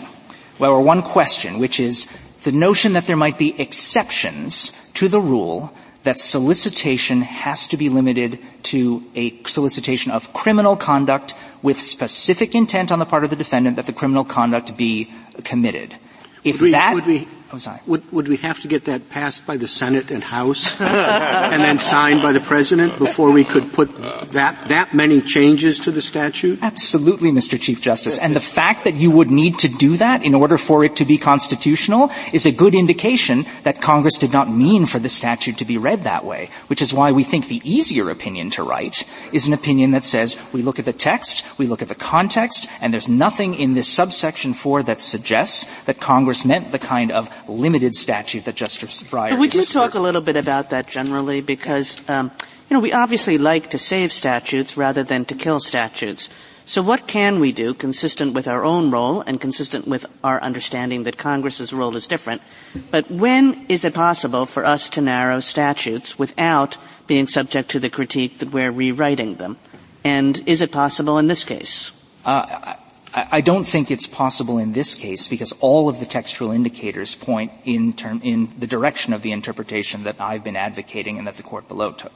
well, or one question, which is the notion that there might be exceptions to the rule that solicitation has to be limited to a solicitation of criminal conduct with specific intent on the part of the defendant that the criminal conduct be committed. If would we, that, would we, oh, sorry. Would, would we have to get that passed by the Senate and House and then signed by the President before we could put that, that many changes to the statute? Absolutely, Mr. Chief Justice. And the fact that you would need to do that in order for it to be constitutional is a good indication that Congress did not mean for the statute to be read that way, which is why we think the easier opinion to write is an opinion that says we look at the text, we look at the context, and there's nothing in this subsection 4 that suggests that Congress meant the kind of limited statute that Justice Breyer. Would you talk a little bit about that generally, because um, you know we obviously like to save statutes rather than to kill statutes. So what can we do, consistent with our own role and consistent with our understanding that Congress's role is different? But when is it possible for us to narrow statutes without being subject to the critique that we're rewriting them? And is it possible in this case? Uh, I don't think it's possible in this case because all of the textual indicators point in, term, in the direction of the interpretation that I've been advocating and that the court below took.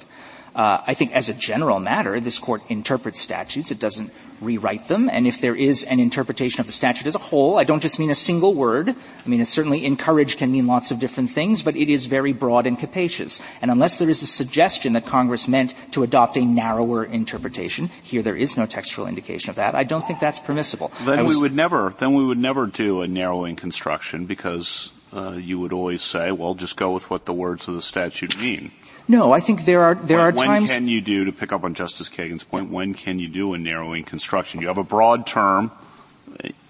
Uh, I think as a general matter, this court interprets statutes. It doesn't rewrite them. And if there is an interpretation of the statute as a whole, I don't just mean a single word. I mean, certainly encourage can mean lots of different things, but it is very broad and capacious. And unless there is a suggestion that Congress meant to adopt a narrower interpretation, here there is no textual indication of that. I don't think that's permissible. Then was, we would never, then we would never do a narrowing construction because uh, you would always say, well, just go with what the words of the statute mean. No, I think there are there when, are times. When can you do to pick up on Justice Kagan's point? When can you do a narrowing construction? You have a broad term,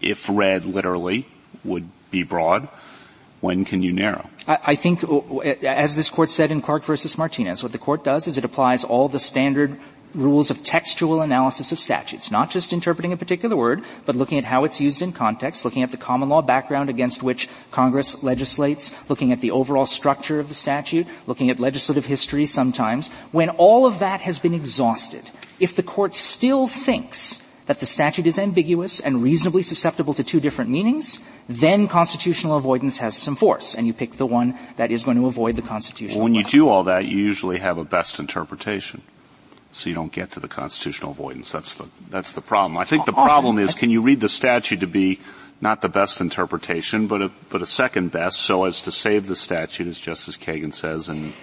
if read literally, would be broad. When can you narrow? I, I think, uh, as this court said in Clark versus Martinez, what the court does is it applies all the standard rules of textual analysis of statutes, not just interpreting a particular word, but looking at how it's used in context, looking at the common law background against which Congress legislates, looking at the overall structure of the statute, looking at legislative history sometimes. When all of that has been exhausted, if the court still thinks that the statute is ambiguous and reasonably susceptible to two different meanings, then constitutional avoidance has some force, and you pick the one that is going to avoid the constitutional. Well, when you do all that, you usually have a best interpretation so you don't get to the constitutional avoidance. That's the, that's the problem. I think the problem is can you read the statute to be not the best interpretation, but a, but a second best so as to save the statute, as Justice Kagan says in,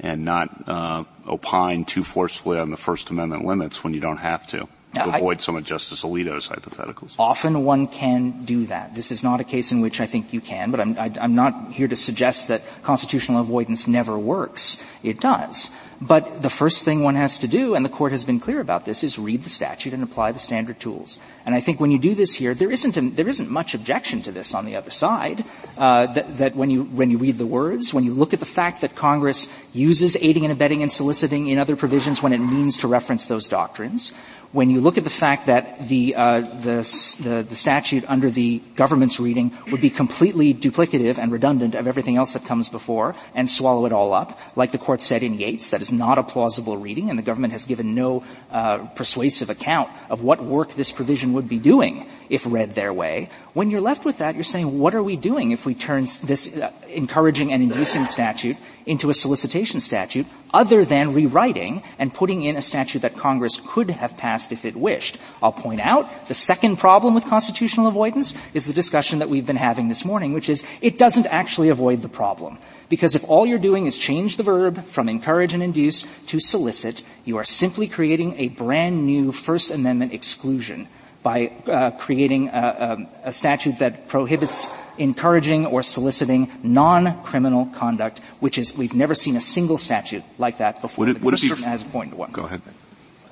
and not uh, opine too forcefully on the First Amendment limits when you don't have to to I, avoid some of Justice Alito's hypotheticals. Often one can do that. This is not a case in which I think you can, but I'm, I, am i am not here to suggest that constitutional avoidance never works. It does. But the first thing one has to do, and the court has been clear about this, is read the statute and apply the standard tools. And I think when you do this here, there isn't a, there isn't much objection to this on the other side. Uh, that, that when you when you read the words, when you look at the fact that Congress uses aiding and abetting and soliciting in other provisions when it means to reference those doctrines, when you look at the fact that the, uh, the, the, the, statute under the government's reading would be completely duplicative and redundant of everything else that comes before and swallow it all up, like the court said in Yates, that is not a plausible reading, and the government has given no uh, persuasive account of what work this provision would be doing if read their way. When you're left with that, you're saying, what are we doing if we turn this uh, encouraging and inducing statute into a solicitation statute other than rewriting and putting in a statute that Congress could have passed if it wished? I'll point out the second problem with constitutional avoidance is the discussion that we've been having this morning, which is it doesn't actually avoid the problem. Because if all you're doing is change the verb from encourage and induce to solicit, you are simply creating a brand new First Amendment exclusion by uh, creating a, a, a, statute that prohibits encouraging or soliciting non-criminal conduct, which is we've never seen a single statute like that before. Would it, would it be, has pointed one. Go ahead.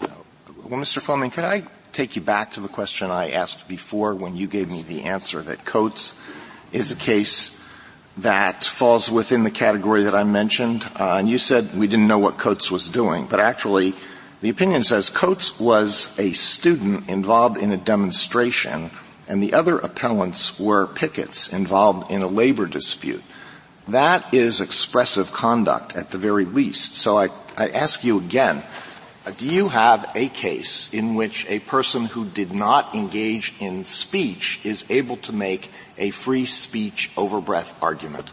Well, Mr. Fleming, could I take you back to the question I asked before when you gave me the answer that Coates is a case that falls within the category that I mentioned, uh, and you said we didn't know what Coates was doing, but actually the opinion says Coates was a student involved in a demonstration and the other appellants were pickets involved in a labor dispute. That is expressive conduct at the very least. So I, I ask you again, do you have a case in which a person who did not engage in speech is able to make a free speech overbreadth argument?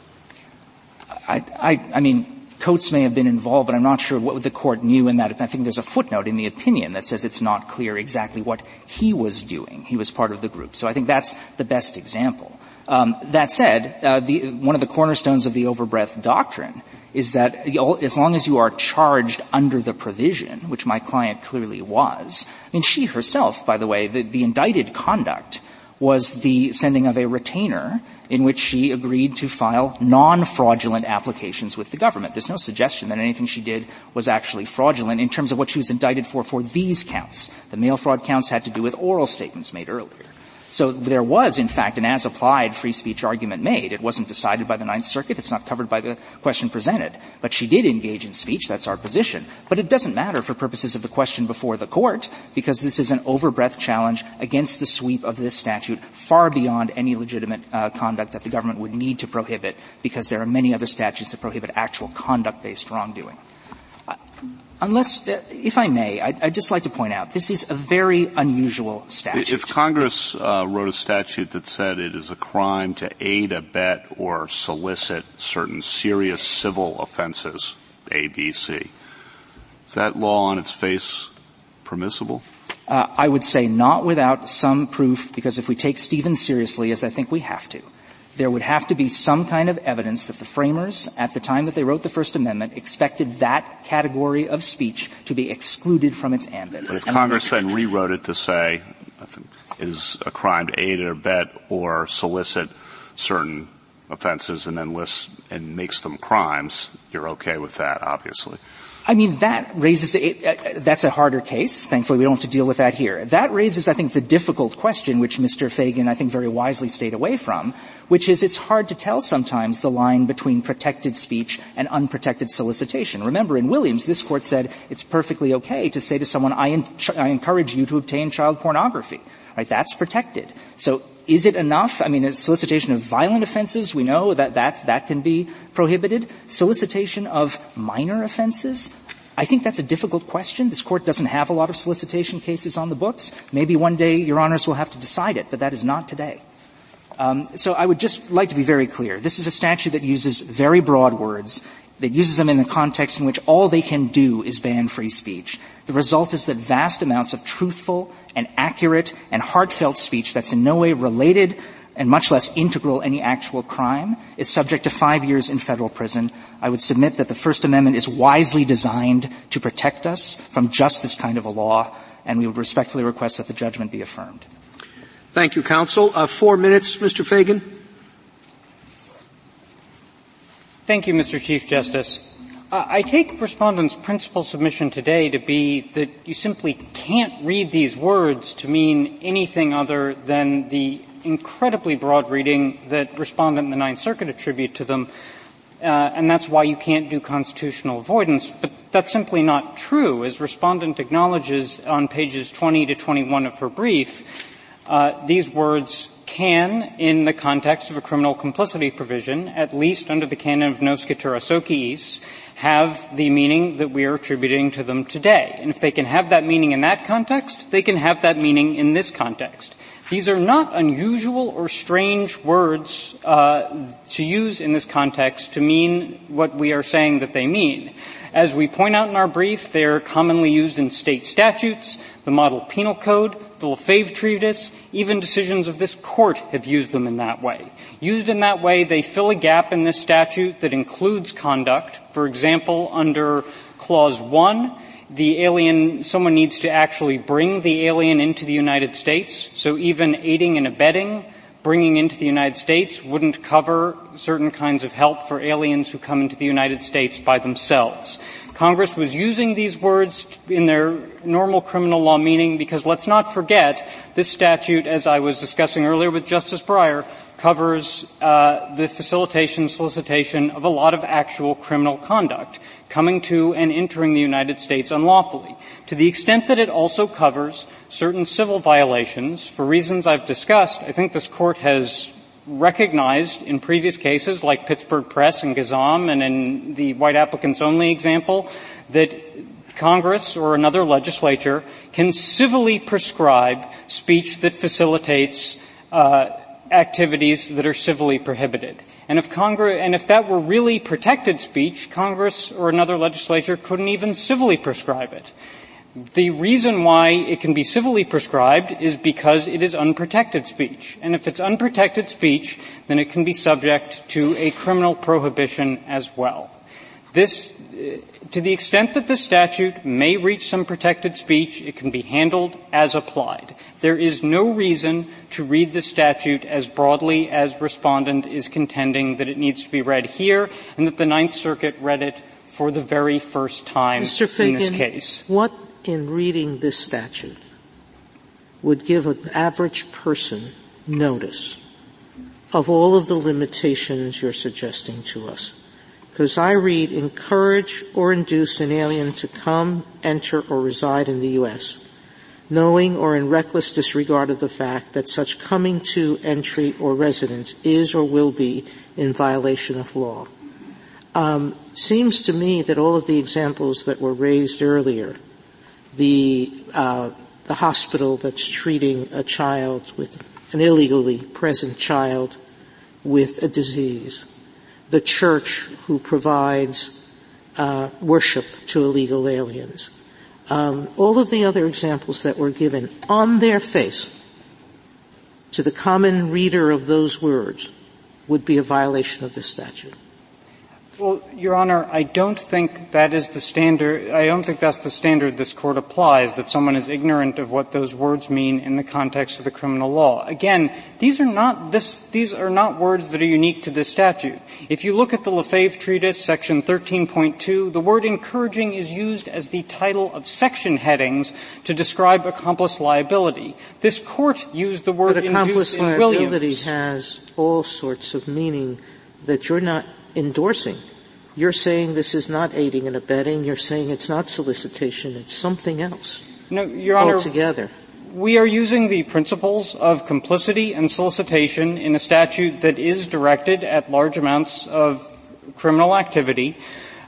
I, I, I mean, Coates may have been involved, but I'm not sure what the court knew in that. I think there's a footnote in the opinion that says it's not clear exactly what he was doing. He was part of the group. So I think that's the best example. Um, that said, uh, the, one of the cornerstones of the overbreadth doctrine is that as long as you are charged under the provision, which my client clearly was, I mean, she herself, by the way, the, the indicted conduct was the sending of a retainer in which she agreed to file non-fraudulent applications with the government. There's no suggestion that anything she did was actually fraudulent in terms of what she was indicted for for these counts. The mail fraud counts had to do with oral statements made earlier. So there was, in fact, an as-applied free speech argument made. It wasn't decided by the Ninth Circuit. It's not covered by the question presented. But she did engage in speech. That's our position. But it doesn't matter for purposes of the question before the court because this is an overbreadth challenge against the sweep of this statute far beyond any legitimate uh, conduct that the government would need to prohibit because there are many other statutes that prohibit actual conduct-based wrongdoing. Unless, uh, if I may, I'd, I'd, just like to point out this is a very unusual statute. If Congress uh, wrote a statute that said it is a crime to aid, abet, or solicit certain serious civil offenses, A, B, C, is that law on its face permissible? Uh, I would say not without some proof, because if we take Stevens seriously, as I think we have to, there would have to be some kind of evidence that the framers, at the time that they wrote the First Amendment, expected that category of speech to be excluded from its ambit. But if and Congress then rewrote it to say it is a crime to aid or abet or solicit certain offenses and then lists and makes them crimes, you're okay with that, obviously. I mean, that raises, it, uh, that's a harder case. Thankfully, we don't have to deal with that here. That raises, I think, the difficult question, which Mr. Feigin, I think, very wisely stayed away from, which is it's hard to tell sometimes the line between protected speech and unprotected solicitation. Remember, in Williams, this court said it's perfectly okay to say to someone, I, en- I encourage you to obtain child pornography. Right? That's protected. So is it enough? I mean, solicitation of violent offenses, we know that that, that can be prohibited. Solicitation of minor offenses, I think that's a difficult question. This court doesn't have a lot of solicitation cases on the books. Maybe one day your honors will have to decide it, but that is not today. Um, so I would just like to be very clear. This is a statute that uses very broad words, that uses them in the context in which all they can do is ban free speech. The result is that vast amounts of truthful and accurate and heartfelt speech that's in no way related and much less integral any actual crime, is subject to five years in federal prison. I would submit that the First Amendment is wisely designed to protect us from just this kind of a law, and we would respectfully request that the judgment be affirmed. Thank you, counsel. Uh, four minutes, Mr. Feigin. Thank you, Mr. Chief Justice. Uh, I take respondents' principal submission today to be that you simply can't read these words to mean anything other than the incredibly broad reading that respondent in the Ninth Circuit attribute to them, uh, and that's why you can't do constitutional avoidance. But that's simply not true, as respondent acknowledges on pages 20 to 21 of her brief. Uh, these words can, in the context of a criminal complicity provision, at least under the canon of noscitur a sociis, have the meaning that we are attributing to them today. And if they can have that meaning in that context, they can have that meaning in this context. These are not unusual or strange words uh, to use in this context to mean what we are saying that they mean. As we point out in our brief, they are commonly used in state statutes, the model penal code, the LaFave Treatise, even decisions of this court have used them in that way. Used in that way, they fill a gap in this statute that includes conduct. For example, under Clause 1, the alien, someone needs to actually bring the alien into the United States, so even aiding and abetting bringing into the United States wouldn't cover certain kinds of help for aliens who come into the United States by themselves. Congress was using these words in their normal criminal law meaning because let's not forget this statute, as I was discussing earlier with Justice Breyer, covers uh, the facilitation, solicitation of a lot of actual criminal conduct, coming to and entering the United States unlawfully. To the extent that it also covers certain civil violations, for reasons I've discussed, I think this court has recognized in previous cases like Pittsburgh Press and Gazam and in the white applicants only example that Congress or another legislature can civilly prescribe speech that facilitates uh, activities that are civilly prohibited. And if Congress, and if that were really protected speech, Congress or another legislature couldn't even civilly prescribe it. The reason why it can be civilly prescribed is because it is unprotected speech. And if it's unprotected speech, then it can be subject to a criminal prohibition as well. This, uh, to the extent that the statute may reach some protected speech, it can be handled as applied. There is no reason to read the statute as broadly as respondent is contending that it needs to be read here and that the Ninth Circuit read it for the very first time Mr. Feigin, in this case. What in reading this statute would give an average person notice of all of the limitations you're suggesting to us. Because I read encourage or induce an alien to come, enter, or reside in the U.S., knowing or in reckless disregard of the fact that such coming to, entry, or residence is or will be in violation of law. Um, seems to me that all of the examples that were raised earlier the uh, the hospital that's treating a child with an illegally present child with a disease, the church who provides uh, worship to illegal aliens, um, all of the other examples that were given on their face to the common reader of those words would be a violation of this statute. Well, Your Honor, I don't think that is the standard, I don't think that's the standard this court applies, that someone is ignorant of what those words mean in the context of the criminal law. Again, these are not, this, these are not words that are unique to this statute. If you look at the LaFave Treatise, section 13.2, the word encouraging is used as the title of section headings to describe accomplice liability. This court used the word but accomplice liability has all sorts of meaning that you're not endorsing. You're saying this is not aiding and abetting. You're saying it's not solicitation. It's something else. No, Your Honor. Altogether. We are using the principles of complicity and solicitation in a statute that is directed at large amounts of criminal activity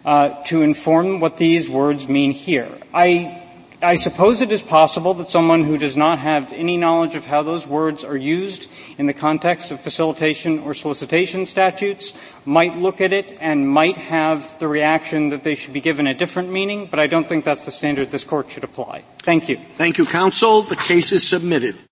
uh, to inform what these words mean here. I I suppose it is possible that someone who does not have any knowledge of how those words are used in the context of facilitation or solicitation statutes might look at it and might have the reaction that they should be given a different meaning, but I don't think that's the standard this court should apply. Thank you. Thank you, counsel. The case is submitted.